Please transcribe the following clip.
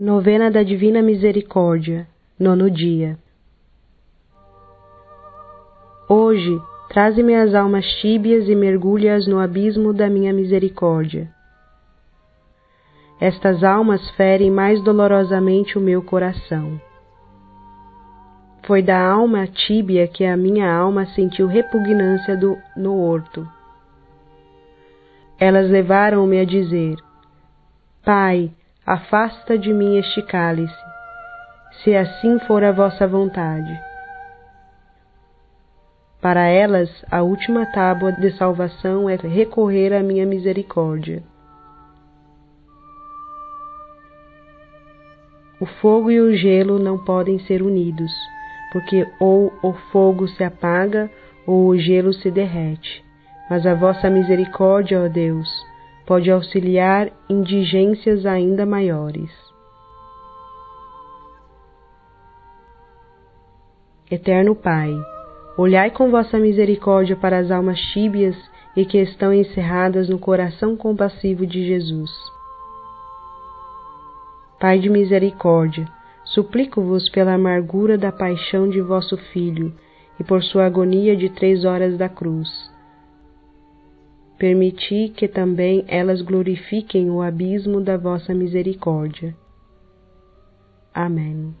Novena da Divina Misericórdia, nono dia. Hoje, traze-me as almas tíbias e mergulhe-as no abismo da minha misericórdia. Estas almas ferem mais dolorosamente o meu coração. Foi da alma tíbia que a minha alma sentiu repugnância do, no horto. Elas levaram-me a dizer: Pai, afasta de mim este cálice, se assim for a vossa vontade. Para elas, a última tábua de salvação é recorrer à minha misericórdia. O fogo e o gelo não podem ser unidos, porque ou o fogo se apaga ou o gelo se derrete. Mas a vossa misericórdia, ó Deus, pode auxiliar indigências ainda maiores. Eterno Pai, olhai com vossa misericórdia para as almas tíbias e que estão encerradas no coração compassivo de Jesus. Pai de misericórdia, suplico-vos pela amargura da paixão de vosso Filho e por sua agonia de três horas da cruz permiti que também elas glorifiquem o abismo da vossa misericórdia. Amém.